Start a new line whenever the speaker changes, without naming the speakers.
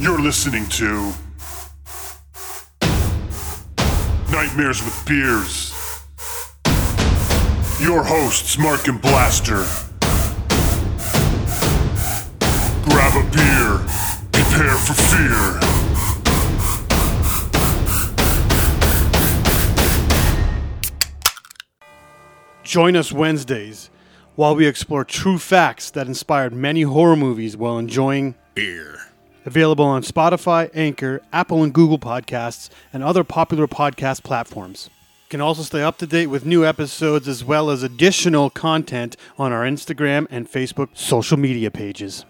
You're listening to Nightmares with Beers. Your hosts, Mark and Blaster. Grab a beer, prepare for fear.
Join us Wednesdays while we explore true facts that inspired many horror movies while enjoying
Beer.
Available on Spotify, Anchor, Apple and Google Podcasts, and other popular podcast platforms. You can also stay up to date with new episodes as well as additional content on our Instagram and Facebook social media pages.